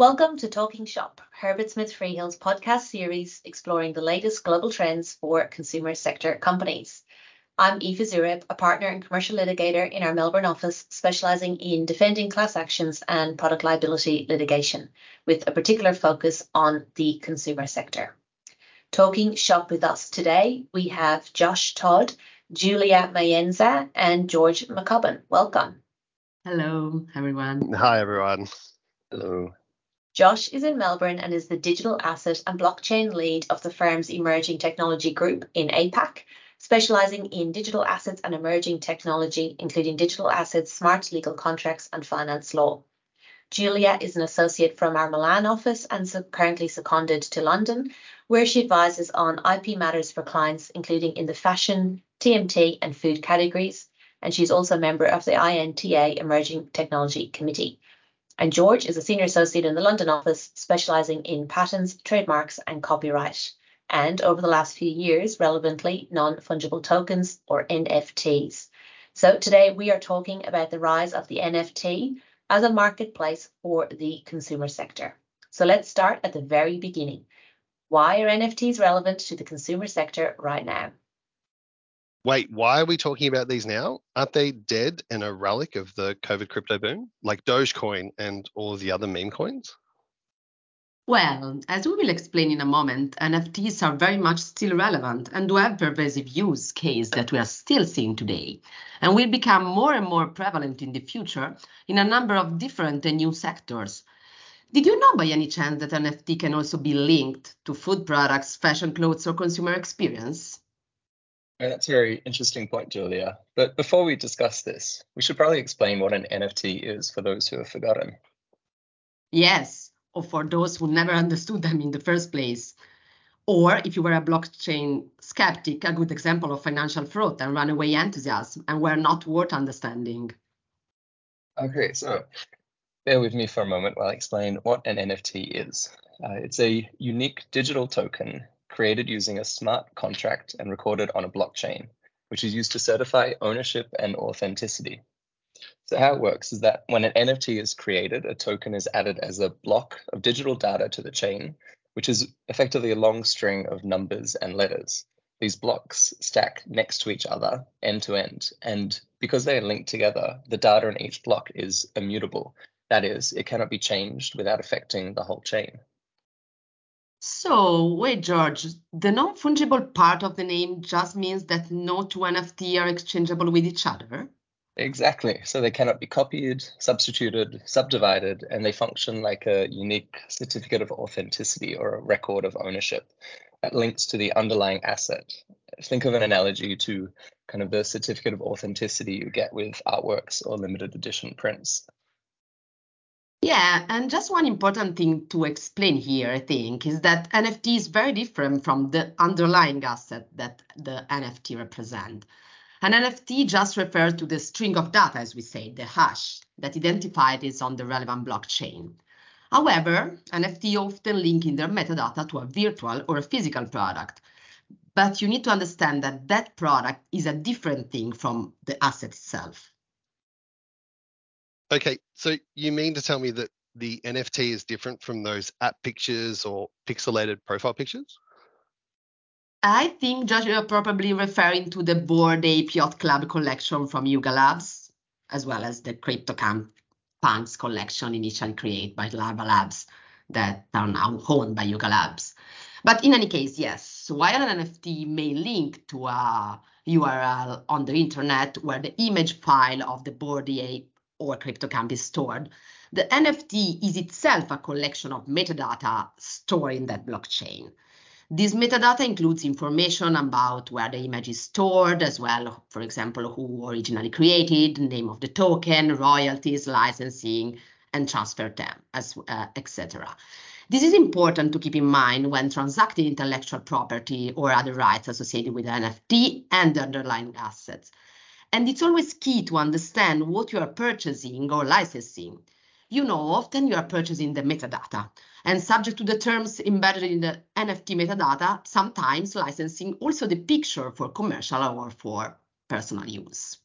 Welcome to Talking Shop, Herbert Smith Freehills' podcast series exploring the latest global trends for consumer sector companies. I'm Aoife Xuereb, a partner and commercial litigator in our Melbourne office, specialising in defending class actions and product liability litigation, with a particular focus on the consumer sector. Talking shop with us today, we have Josh Todd, Giulia Maienza, and George McCubbin. Welcome. Hello, everyone. Hi, everyone. Hello. Josh is in Melbourne and is the digital asset and blockchain lead of the firm's emerging technology group in APAC, specializing in digital assets and emerging technology, including digital assets, smart legal contracts, and finance law. Giulia is an associate from our Milan office and so currently seconded to London, where she advises on IP matters for clients, including in the fashion, TMT, and food categories. And she's also a member of the INTA Emerging Technology Committee and George is a senior associate in the London office, specialising in patents, trademarks, and copyright, and over the last few years, relevantly, non-fungible tokens or NFTs. So today we are talking about the rise of the NFT as a marketplace for the consumer sector. So let's start at the very beginning. Why are NFTs relevant to the consumer sector right now? Wait, why are we talking about these now? Aren't they dead and a relic of the COVID crypto boom, like Dogecoin and all of the other meme coins? Well, as we will explain in a moment, NFTs are very much still relevant and do have pervasive use case that we are still seeing today and will become more and more prevalent in the future in a number of different and new sectors. Did you know by any chance that NFT can also be linked to food products, fashion clothes, or consumer experience? That's a very interesting point, Giulia. But before we discuss this, we should probably explain what an NFT is for those who have forgotten. Yes, or for those who never understood them in the first place. Or if you were a blockchain skeptic, a good example of financial fraud and runaway enthusiasm and were not worth understanding. Okay, so bear with me for a moment while I explain what an NFT is. Uh, it's a unique digital token created using a smart contract and recorded on a blockchain, which is used to certify ownership and authenticity. So how it works is that when an NFT is created, a token is added as a block of digital data to the chain, which is effectively a long string of numbers and letters. These blocks stack next to each other, end to end, and because they are linked together, the data in each block is immutable. That is, it cannot be changed without affecting the whole chain. So, wait, George, the non fungible part of the name just means that no two NFT are exchangeable with each other? Exactly. So they cannot be copied, substituted, subdivided, and they function like a unique certificate of authenticity or a record of ownership that links to the underlying asset. Think of an analogy to kind of the certificate of authenticity you get with artworks or limited edition prints. Yeah, and just one important thing to explain here, I think, is that NFT is very different from the underlying asset that the NFT represent. An NFT just refers to the string of data, as we say, the hash that identified is on the relevant blockchain. However, NFT often link in their metadata to a virtual or a physical product. But you need to understand that that product is a different thing from the asset itself. Okay, so you mean to tell me that the NFT is different from those app pictures or pixelated profile pictures? I think, Josh, you're probably referring to the Bored Ape Yacht Club collection from Yuga Labs, as well as the CryptoCamp Punks collection initially created by Larva Labs that are now owned by Yuga Labs. But in any case, yes, while an NFT may link to a URL on the internet where the image file of the Bored Ape or crypto can be stored, the NFT is itself a collection of metadata stored in that blockchain. This metadata includes information about where the image is stored, as well, for example, who originally created, the name of the token, royalties, licensing, and transfer term, as uh, etc. This is important to keep in mind when transacting intellectual property or other rights associated with NFT and the underlying assets. And it's always key to understand what you are purchasing or licensing. You know, often you are purchasing the metadata, and subject to the terms embedded in the NFT metadata, sometimes licensing also the picture for commercial or for personal use.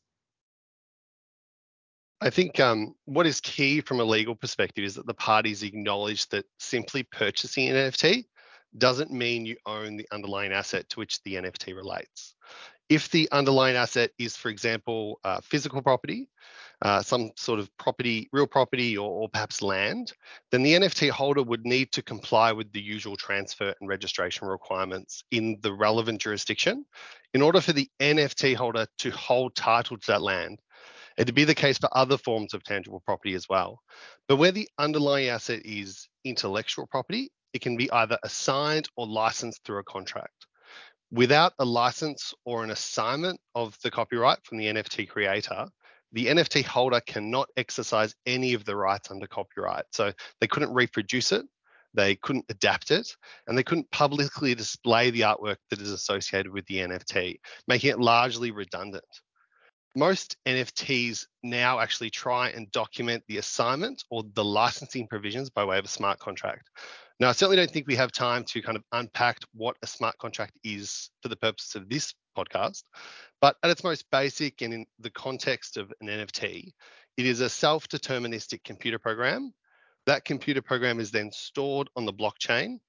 I think um, what is key from a legal perspective is that the parties acknowledge that simply purchasing an NFT doesn't mean you own the underlying asset to which the NFT relates. If the underlying asset is, for example, uh, physical property, uh, some sort of property, real property, or, or, perhaps land, then the NFT holder would need to comply with the usual transfer and registration requirements in the relevant jurisdiction in order for the NFT holder to hold title to that land. It'd be the case for other forms of tangible property as well. But where the underlying asset is intellectual property, it can be either assigned or licensed through a contract without a license or an assignment of the copyright from the NFT creator, the NFT holder cannot exercise any of the rights under copyright. So they couldn't reproduce it, they couldn't adapt it, and they couldn't publicly display the artwork that is associated with the NFT, making it largely redundant. Most NFTs now actually try and document the assignment or the licensing provisions by way of a smart contract. Now, I certainly don't think we have time to kind of unpack what a smart contract is for the purpose of this podcast, but at its most basic and in the context of an NFT, it is a self deterministic computer program. That computer program is then stored on the blockchain,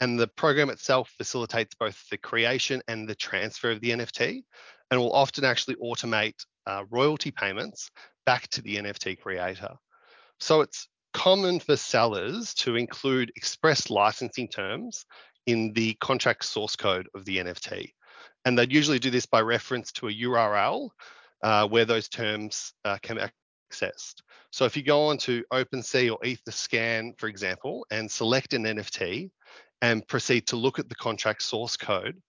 and the program itself facilitates both the creation and the transfer of the NFT and will often actually automate uh, royalty payments back to the NFT creator. So it's common for sellers to include express licensing terms in the contract source code of the NFT. And they'd usually do this by reference to a URL uh, where those terms uh, can be accessed. So if you go on to OpenSea or Etherscan, for example, and select an NFT and proceed to look at the contract source code,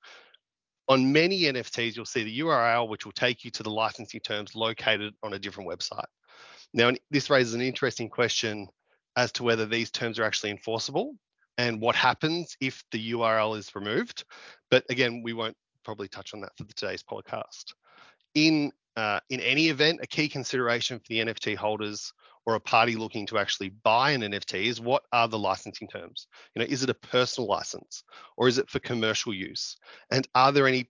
on many NFTs, you'll see the URL, which will take you to the licensing terms located on a different website. Now, this raises an interesting question as to whether these terms are actually enforceable and what happens if the URL is removed. But again, we won't probably touch on that for today's podcast. In uh, in any event, a key consideration for the NFT holders or a party looking to actually buy an NFT is what are the licensing terms? You know, is it a personal license or is it for commercial use? And are there any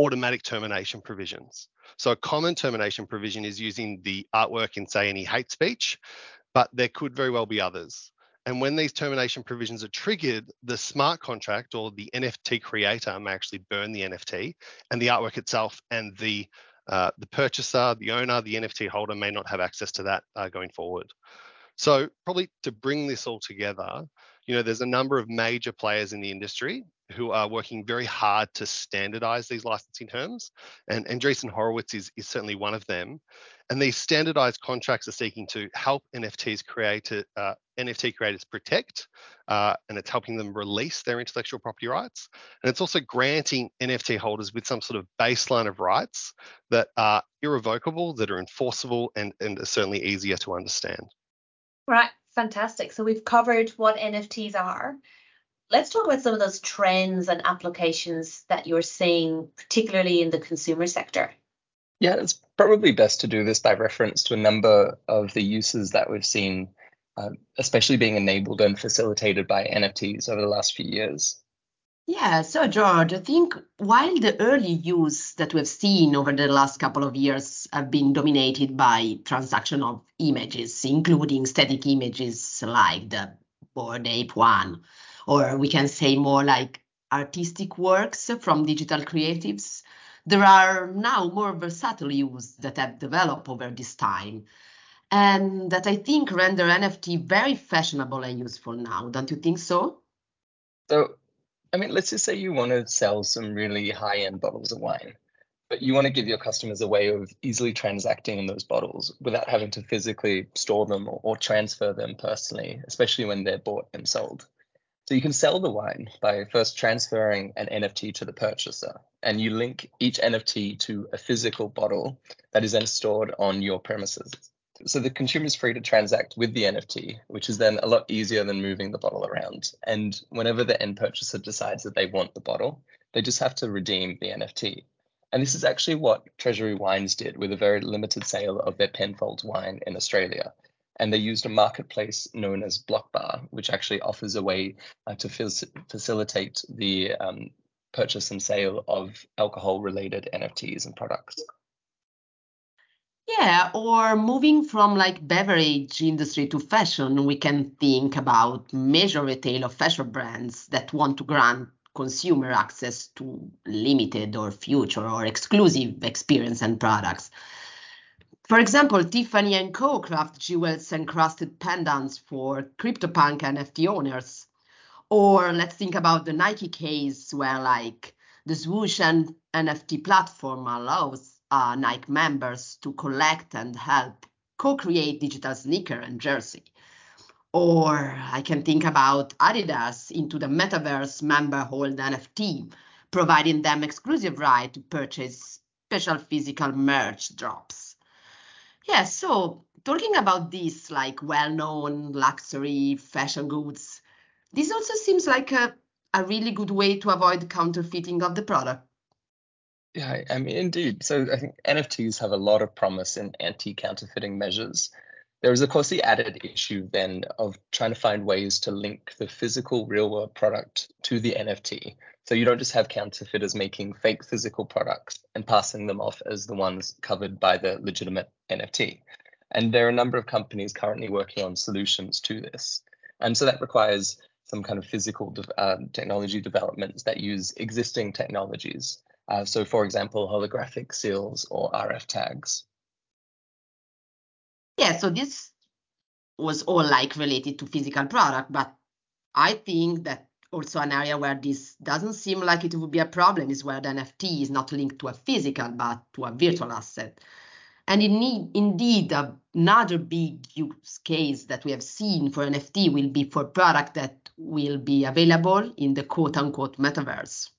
automatic termination provisions? So a common termination provision is using the artwork in say any hate speech but there could very well be others. And when these termination provisions are triggered, the smart contract or the NFT creator may actually burn the NFT and the artwork itself and the uh, the purchaser, the owner, the NFT holder may not have access to that uh, going forward. So probably to bring this all together, you know, there's a number of major players in the industry who are working very hard to standardize these licensing terms. And Andreessen Horowitz is, is certainly one of them. And these standardized contracts are seeking to help NFTs create, uh, NFT creators protect, uh, and it's helping them release their intellectual property rights. And it's also granting NFT holders with some sort of baseline of rights that are irrevocable, that are enforceable, and, and are certainly easier to understand. Right, fantastic. So we've covered what NFTs are. Let's talk about some of those trends and applications that you're seeing, particularly in the consumer sector. Yeah, it's probably best to do this by reference to a number of the uses that we've seen, uh, especially being enabled and facilitated by NFTs over the last few years. Yeah, so George, I think while the early use that we've seen over the last couple of years have been dominated by transaction of images, including static images like the Bored Ape one, or we can say more like artistic works from digital creatives, there are now more versatile uses that have developed over this time and that I think render NFT very fashionable and useful now. Don't you think so? So, I mean, let's just say you want to sell some really high end bottles of wine, but you want to give your customers a way of easily transacting in those bottles without having to physically store them or, or transfer them personally, especially when they're bought and sold. So you can sell the wine by first transferring an NFT to the purchaser, and you link each NFT to a physical bottle that is then stored on your premises. So the consumer is free to transact with the NFT, which is then a lot easier than moving the bottle around. And whenever the end purchaser decides that they want the bottle, they just have to redeem the NFT. And this is actually what Treasury Wines did with a very limited sale of their Penfolds wine in Australia and they used a marketplace known as Blockbar, which actually offers a way uh, to facilitate the um, purchase and sale of alcohol related NFTs and products. Yeah, or moving from like beverage industry to fashion, we can think about major retail or fashion brands that want to grant consumer access to limited or future or exclusive experience and products. For example, Tiffany & Co. craft jewels and crusted pendants for CryptoPunk NFT owners. Or let's think about the Nike case where like the Swoosh and NFT platform allows uh, Nike members to collect and help co-create digital sneaker and jersey. Or I can think about Adidas into the metaverse member hold NFT, providing them exclusive right to purchase special physical merch drops. Yeah, so talking about this like well-known luxury fashion goods, this also seems like a, a really good way to avoid counterfeiting of the product. Yeah, I mean, indeed. So I think NFTs have a lot of promise in anti-counterfeiting measures. There is, of course, the added issue then of trying to find ways to link the physical real world product to the NFT. So you don't just have counterfeiters making fake physical products and passing them off as the ones covered by the legitimate NFT. And there are a number of companies currently working on solutions to this. And so that requires some kind of physical de- uh, technology developments that use existing technologies. Uh, so, for example, holographic seals or RF tags. Yeah, so this was all like related to physical product, but I think that also an area where this doesn't seem like it would be a problem is where the NFT is not linked to a physical but to a virtual asset. And in, indeed, another big use case that we have seen for NFT will be for product that will be available in the quote unquote metaverse.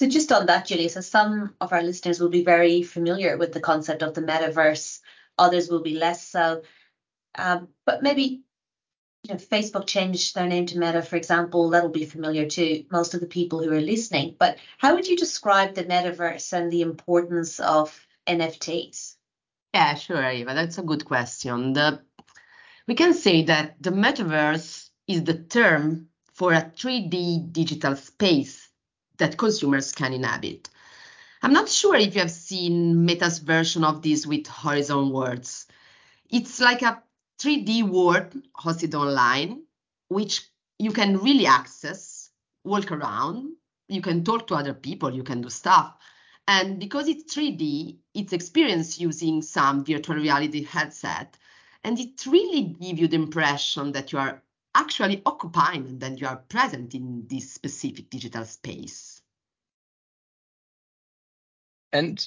So just on that, Giulia, so some of our listeners will be very familiar with the concept of the metaverse, others will be less so. Um, but maybe you know, Facebook changed their name to Meta, for example, that'll be familiar to most of the people who are listening. But how would you describe the metaverse and the importance of NFTs? Yeah, sure, Aoife. That's a good question. The, we can say that the metaverse is the term for a 3D digital space that consumers can inhabit. I'm not sure if you have seen Meta's version of this with Horizon Worlds. It's like a 3D world hosted online, which you can really access, walk around, you can talk to other people, you can do stuff. And because it's 3D, it's experienced using some virtual reality headset. And it really gives you the impression that you are actually occupying and then you are present in this specific digital space. And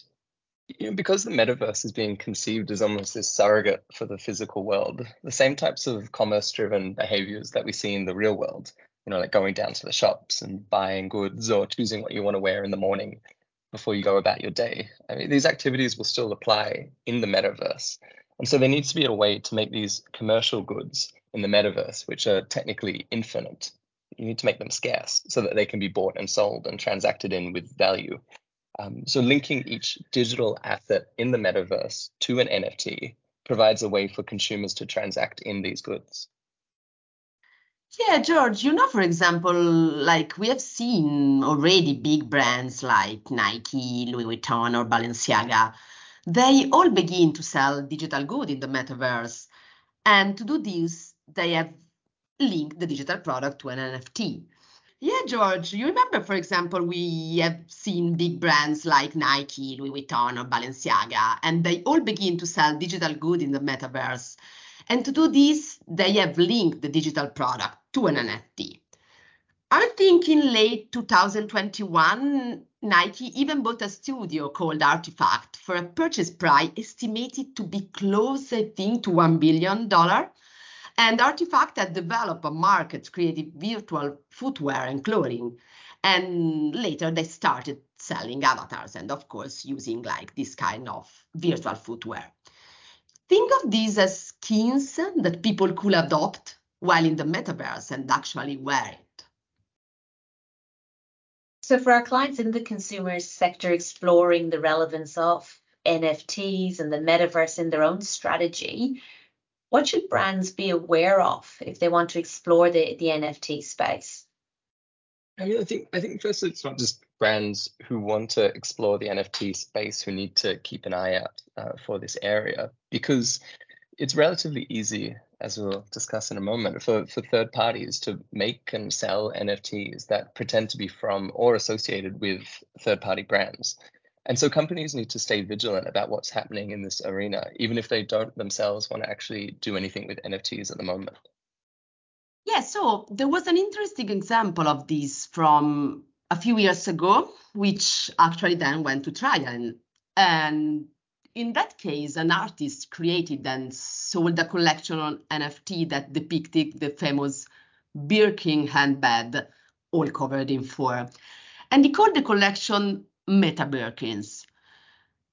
you know, because the metaverse is being conceived as almost this surrogate for the physical world, the same types of commerce driven behaviors that we see in the real world, you know, like going down to the shops and buying goods or choosing what you want to wear in the morning before you go about your day. I mean, these activities will still apply in the metaverse. And so there needs to be a way to make these commercial goods in the metaverse, which are technically infinite, you need to make them scarce so that they can be bought and sold and transacted in with value. Um, so linking each digital asset in the metaverse to an NFT provides a way for consumers to transact in these goods. Yeah, George, you know, for example, like we have seen already big brands like Nike, Louis Vuitton, or Balenciaga, they all begin to sell digital good in the metaverse. And to do this, they have linked the digital product to an NFT. Yeah, George, you remember, for example, we have seen big brands like Nike, Louis Vuitton, or Balenciaga, and they all begin to sell digital good in the metaverse. And to do this, they have linked the digital product to an NFT. I think in late 2021, Nike even bought a studio called RTFKT for a purchase price estimated to be close, I think, to $1 billion. And RTFKT had developed a market creating virtual footwear and clothing. And later they started selling avatars and, of course, using like this kind of virtual footwear. Think of these as skins that people could adopt while in the metaverse and actually wear it. So, for our clients in the consumer sector exploring the relevance of NFTs and the metaverse in their own strategy, what should brands be aware of if they want to explore the, the NFT space? I mean, I think I think first it's not just brands who want to explore the NFT space who need to keep an eye out uh, for this area because it's relatively easy, as we'll discuss in a moment, for, for third parties to make and sell NFTs that pretend to be from or associated with third party brands. And so companies need to stay vigilant about what's happening in this arena, even if they don't themselves want to actually do anything with NFTs at the moment. Yeah, so there was an interesting example of this from a few years ago, which actually then went to trial. And in that case, an artist created and sold a collection on NFT that depicted the famous Birkin handbag, all covered in fur. And he called the collection Meta Birkins.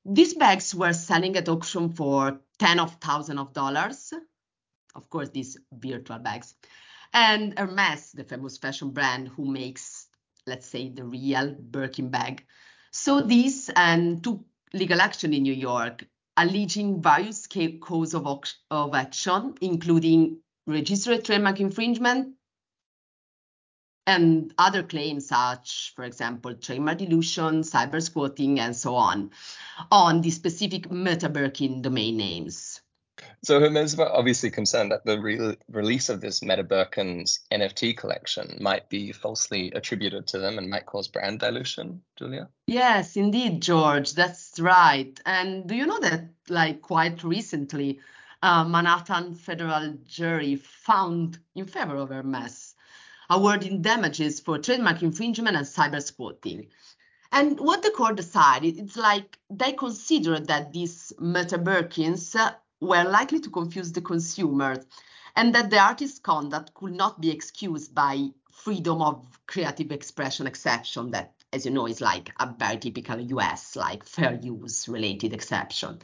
These bags were selling at auction for ten of thousands of dollars. Of course, these virtual bags. And Hermes, the famous fashion brand who makes, let's say, the real Birkin bag, saw this and took legal action in New York, alleging various causes of, of action, including registered trademark infringement and other claims such, for example, trademark dilution, cyber squatting, and so on, on the specific Meta Birkin domain names. So Hermes were obviously concerned that the re- release of this Meta Birkin's NFT collection might be falsely attributed to them and might cause brand dilution, Giulia? Yes, indeed, George, that's right. And do you know that, like, quite recently, a Manhattan federal jury found in favor of Hermes, awarding damages for trademark infringement and cyber squatting. And what the court decided, it's like they considered that these Meta Birkins uh, were likely to confuse the consumers and that the artist's conduct could not be excused by freedom of creative expression exception that as you know is like a very typical us like fair use related exception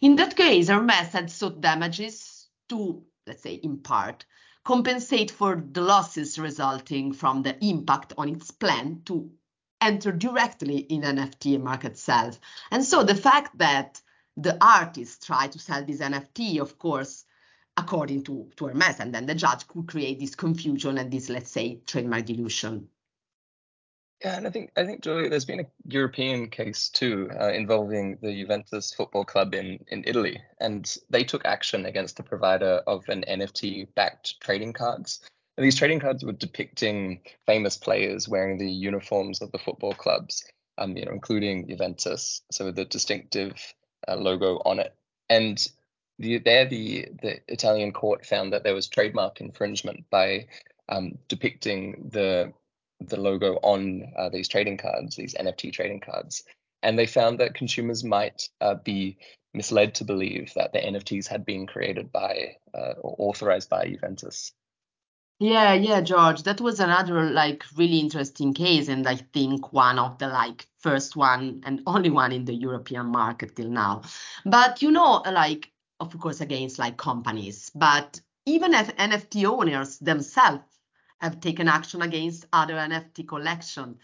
in that case hermes had sought damages to let's say in part compensate for the losses resulting from the impact on its plan to enter directly in nft market itself and so the fact that the artist tried to sell this NFT, of course, according to, to Hermes, and then the judge could create this confusion and this, let's say, trademark dilution. Yeah, and I think I think Giulia, there's been a European case too uh, involving the Juventus football club in in Italy, and they took action against the provider of an NFT-backed trading cards. And these trading cards were depicting famous players wearing the uniforms of the football clubs, um, you know, including Juventus. So the distinctive uh, logo on it. And the, there, the the Italian court found that there was trademark infringement by um, depicting the the logo on uh, these trading cards, these NFT trading cards, and they found that consumers might uh, be misled to believe that the NFTs had been created by uh, or authorized by Juventus. Yeah, yeah, George, that was another like really interesting case, and I think one of the like first one and only one in the European market till now. But you know, like of course against like companies, but even as NFT owners themselves have taken action against other NFT collection.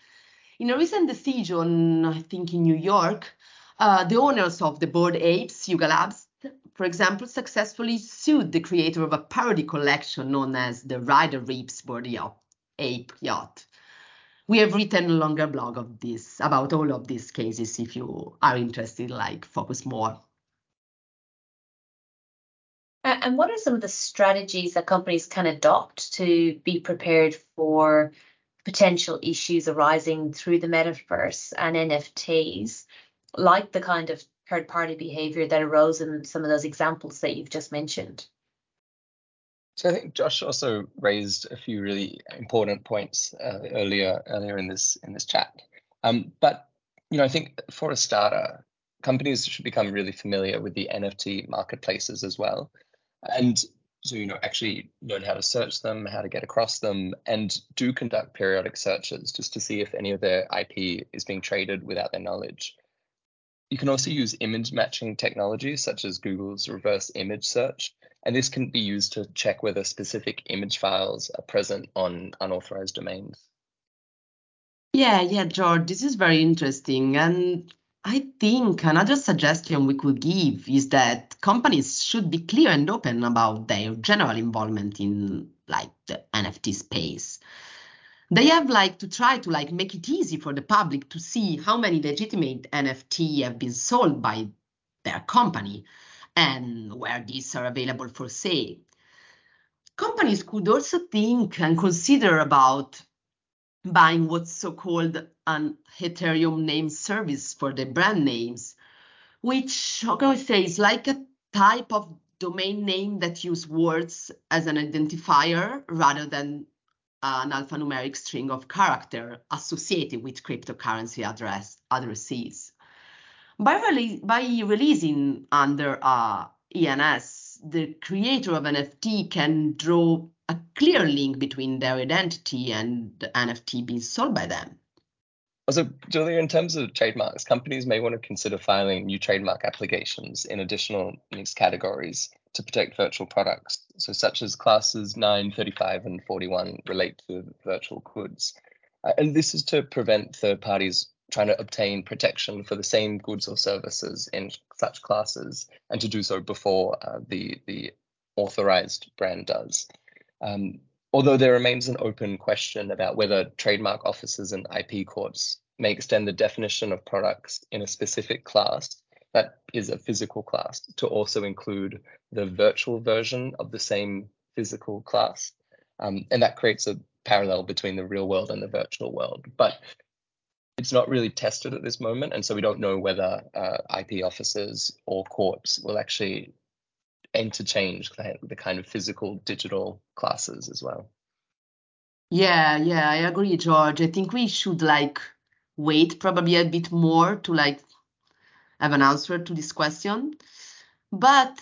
In a recent decision, I think in New York, uh, the owners of the Bored Apes, Yuga Labs, for example, successfully sued the creator of a parody collection known as the Ryder Ripps Bored Ape Yacht. We have written a longer blog of this about all of these cases if you are interested, like focus more. And what are some of the strategies that companies can adopt to be prepared for potential issues arising through the metaverse and NFTs, like the kind of third party behavior that arose in some of those examples that you've just mentioned. So I think Josh also raised a few really important points uh, earlier earlier in this in this chat. Um, but you know, I think for a starter, companies should become really familiar with the NFT marketplaces as well, and so you know actually learn how to search them, how to get across them, and do conduct periodic searches just to see if any of their IP is being traded without their knowledge. You can also use image matching technology such as Google's reverse image search, and this can be used to check whether specific image files are present on unauthorized domains. Yeah, yeah, George, this is very interesting. And I think another suggestion we could give is that companies should be clear and open about their general involvement in like the NFT space. they have like to try to like make it easy for the public to see how many legitimate NFT have been sold by their company and where these are available for sale. Companies could also think and consider about buying what's so-called an Ethereum name service for the brand names, which how can I say is like a type of domain name that use words as an identifier rather than an alphanumeric string of character associated with cryptocurrency address addresses. By, rele by releasing under uh, ENS, the creator of NFT can draw clear link between their identity and the NFT being sold by them. Also, Giulia, in terms of trademarks, companies may want to consider filing new trademark applications in additional mixed categories to protect virtual products. So, such as classes 9, 35, and 41 relate to virtual goods. Uh, and this is to prevent third parties trying to obtain protection for the same goods or services in such classes and to do so before uh, the, the authorized brand does. Um, although there remains an open question about whether trademark offices and IP courts may extend the definition of products in a specific class that is a physical class to also include the virtual version of the same physical class. Um, and that creates a parallel between the real world and the virtual world. But it's not really tested at this moment. And so we don't know whether uh, IP officers or courts will actually interchange the kind of physical digital classes as well. Yeah, yeah, I agree, George. I think we should like wait probably a bit more to like have an answer to this question. But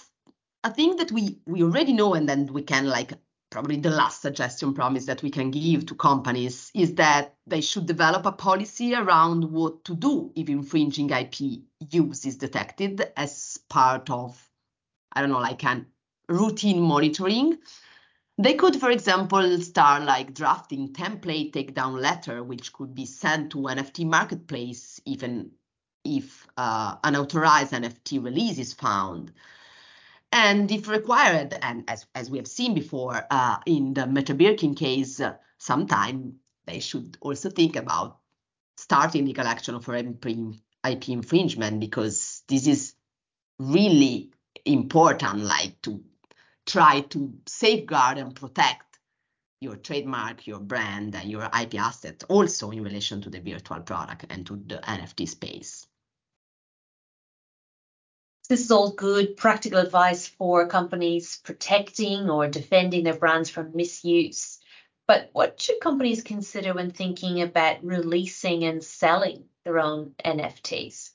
I think that we we already know, and then we can like probably the last suggestion promise that we can give to companies is that they should develop a policy around what to do if infringing IP use is detected as part of I don't know, like an routine monitoring. They could, for example, start like drafting template takedown letter, which could be sent to NFT marketplace even if uh, an authorized NFT release is found. And if required, and as, as we have seen before uh, in the Meta Birkin case, uh, sometime they should also think about starting legal action for IP infringement because this is really important, like to try to safeguard and protect your trademark, your brand, and your IP assets also in relation to the virtual product and to the NFT space. This is all good practical advice for companies protecting or defending their brands from misuse. But what should companies consider when thinking about releasing and selling their own NFTs?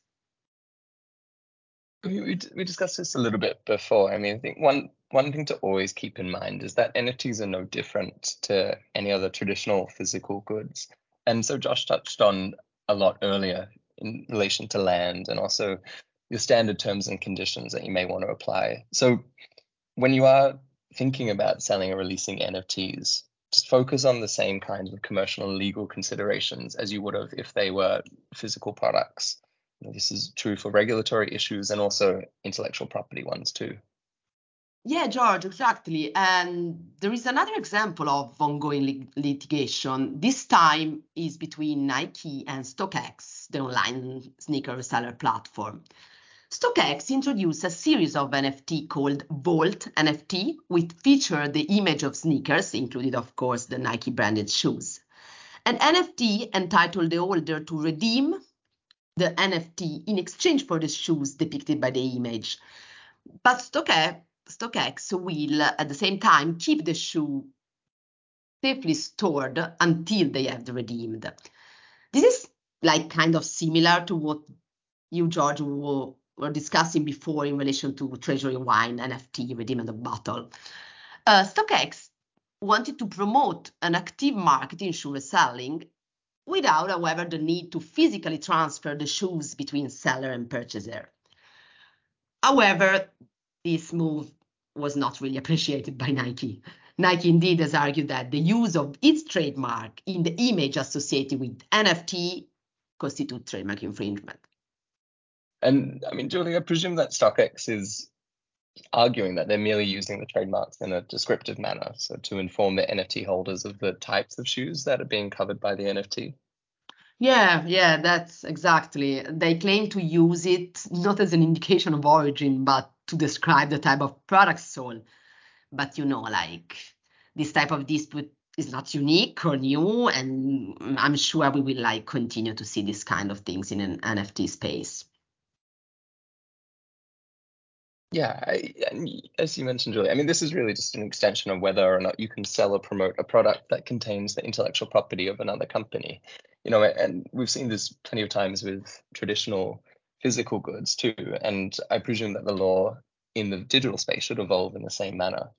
We, we discussed this a little bit before. I mean, I think one one thing to always keep in mind is that NFTs are no different to any other traditional physical goods. And so Josh touched on a lot earlier in relation to land and also your standard terms and conditions that you may want to apply. So when you are thinking about selling or releasing NFTs, just focus on the same kinds of commercial and legal considerations as you would have if they were physical products. This is true for regulatory issues and also intellectual property ones too. Yeah, George, exactly. And there is another example of ongoing lit litigation. This time is between Nike and StockX, the online sneaker seller platform. StockX introduced a series of NFT called Vault NFT, which feature the image of sneakers, included, of course, the Nike branded shoes. An NFT entitled the holder to redeem the NFT in exchange for the shoes depicted by the image. But StockX, will at the same time keep the shoe safely stored until they have redeemed. This is like kind of similar to what you, George, were, were discussing before in relation to Treasury Wine NFT redeemable bottle. Uh, StockX wanted to promote an active market in shoe reselling without, however, the need to physically transfer the shoes between seller and purchaser. However, this move was not really appreciated by Nike. Nike indeed has argued that the use of its trademark in the image associated with NFT constitutes trademark infringement. And I mean, Julie, I presume that StockX is arguing that they're merely using the trademarks in a descriptive manner, so to inform the NFT holders of the types of shoes that are being covered by the NFT. Yeah, yeah, that's exactly. They claim to use it not as an indication of origin, but to describe the type of products sold. But you know, like this type of dispute is not unique or new, and I'm sure we will like continue to see this kind of things in an NFT space. Yeah, I, as you mentioned, Julie, I mean, this is really just an extension of whether or not you can sell or promote a product that contains the intellectual property of another company. You know, and we've seen this plenty of times with traditional physical goods too. And I presume that the law in the digital space should evolve in the same manner.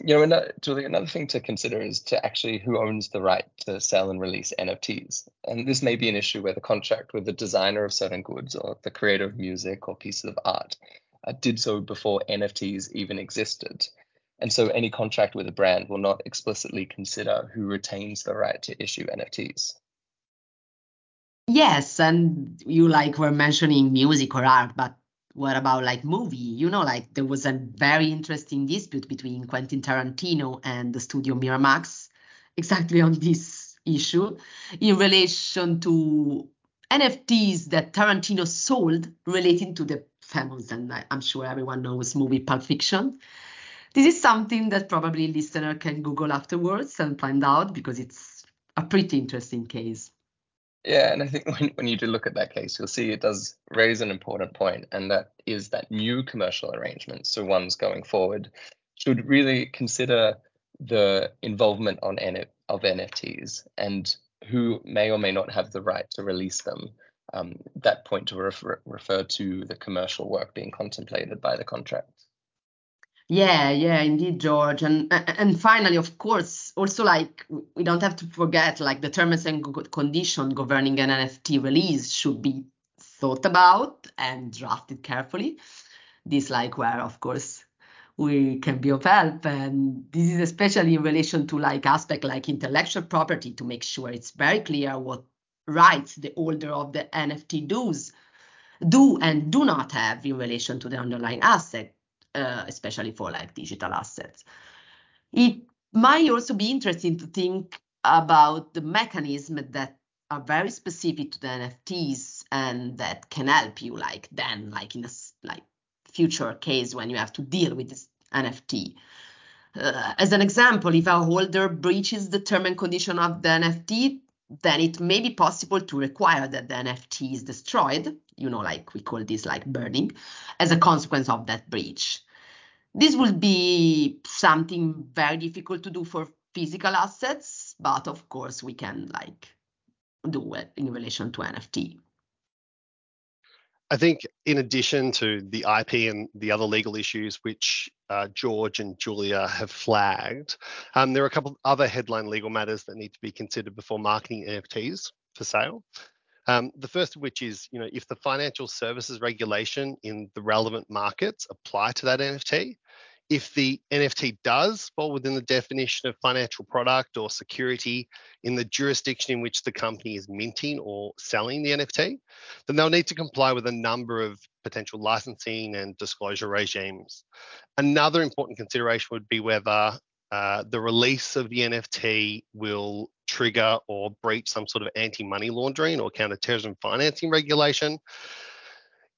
You know, another, Julie, another thing to consider is to actually who owns the right to sell and release NFTs. And this may be an issue where the contract with the designer of certain goods or the creator of music or pieces of art uh, did so before NFTs even existed. And so any contract with a brand will not explicitly consider who retains the right to issue NFTs. Yes, and you like were mentioning music or art, but what about like movie? You know, like there was a very interesting dispute between Quentin Tarantino and the studio Miramax exactly on this issue in relation to NFTs that Tarantino sold relating to the famous, and I'm sure everyone knows movie Pulp Fiction. This is something that probably listener can Google afterwards and find out because it's a pretty interesting case. Yeah, and I think when, when you do look at that case, you'll see it does raise an important point, and that is that new commercial arrangements, so ones going forward, should really consider the involvement on of NFTs and who may or may not have the right to release them um, that point to refer, refer to the commercial work being contemplated by the contract. Yeah, yeah, indeed, George. And and finally, of course, also like we don't have to forget like the terms and condition governing an NFT release should be thought about and drafted carefully. This like where of course we can be of help and this is especially in relation to like aspect like intellectual property to make sure it's very clear what rights the holder of the NFT does do and do not have in relation to the underlying asset, uh, especially for like digital assets. It might also be interesting to think about the mechanism that are very specific to the NFTs and that can help you like then like in a like future case when you have to deal with this NFT. Uh, as an example, if a holder breaches the term and condition of the NFT, then it may be possible to require that the NFT is destroyed, you know, like we call this like burning, as a consequence of that breach. This will be something very difficult to do for physical assets, but of course we can like do it in relation to NFT. I think, in addition to the IP and the other legal issues which uh, George and Giulia have flagged, um, there are a couple of other headline legal matters that need to be considered before marketing NFTs for sale. Um, the first of which is, you know, if the financial services regulation in the relevant markets apply to that NFT, if the NFT does fall within the definition of financial product or security in the jurisdiction in which the company is minting or selling the NFT, then they'll need to comply with a number of potential licensing and disclosure regimes. Another important consideration would be whether uh, the release of the NFT will trigger or breach some sort of anti money laundering or counterterrorism financing regulation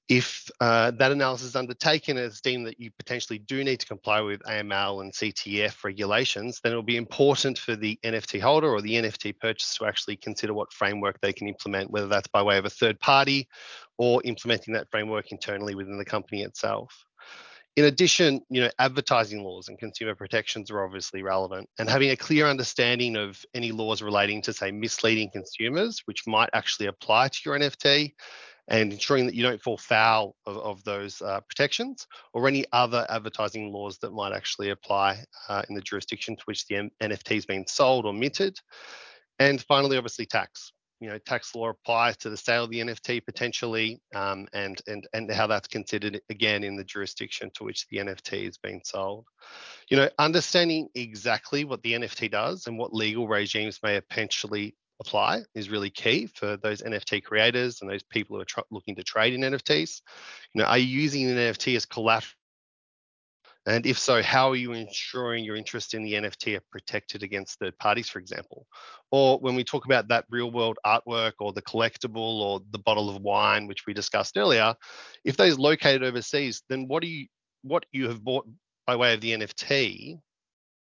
if uh, that analysis is undertaken and it's deemed that you potentially do need to comply with AML and CTF regulations, then it will be important for the NFT holder or the NFT purchaser to actually consider what framework they can implement, whether that's by way of a third party or implementing that framework internally within the company itself. In addition, you know, advertising laws and consumer protections are obviously relevant, and having a clear understanding of any laws relating to, say, misleading consumers, which might actually apply to your NFT, and ensuring that you don't fall foul of, of those uh, protections or any other advertising laws that might actually apply uh, in the jurisdiction to which the M- NFT has been sold or minted. And finally, obviously, tax. You know, tax law applies to the sale of the NFT potentially, um, and and and how that's considered again in the jurisdiction to which the NFT has been sold. You know, understanding exactly what the NFT does and what legal regimes may potentially apply is really key for those NFT creators and those people who are tr- looking to trade in NFTs. You know, are you using an NFT as collateral And if so, how are you ensuring your interest in the NFT are protected against third parties, for example? Or when we talk about that real world artwork or the collectible or the bottle of wine, which we discussed earlier, if those located overseas, then what do you what you have bought by way of the NFT,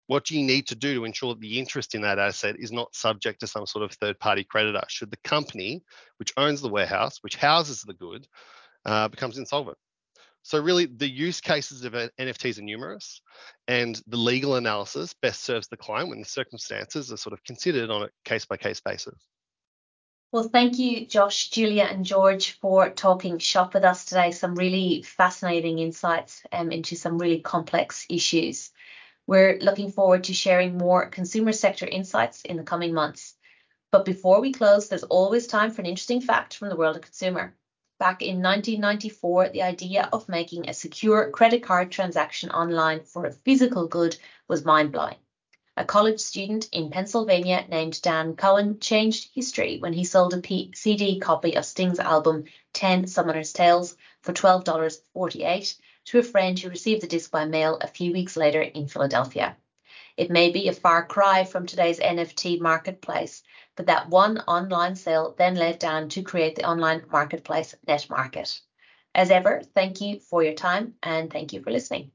what do you need to do to ensure that the interest in that asset is not subject to some sort of third party creditor should the company which owns the warehouse, which houses the good, uh, becomes insolvent? So really, the use cases of NFTs are numerous, and the legal analysis best serves the client when the circumstances are sort of considered on a case by case basis. Well, thank you, Josh, Giulia, and George, for talking shop with us today. Some really fascinating insights um, into some really complex issues. We're looking forward to sharing more consumer sector insights in the coming months. But before we close, there's always time for an interesting fact from the world of consumer. Back in 1994, the idea of making a secure credit card transaction online for a physical good was mind blowing. A college student in Pennsylvania named Dan Cohen changed history when he sold a P- CD copy of Sting's album 10 Summoner's Tales for $12.48 to a friend who received the disc by mail a few weeks later in Philadelphia. It may be a far cry from today's NFT marketplace, but that one online sale then led Dan to create the online marketplace NetMarket. As ever, thank you for your time and thank you for listening.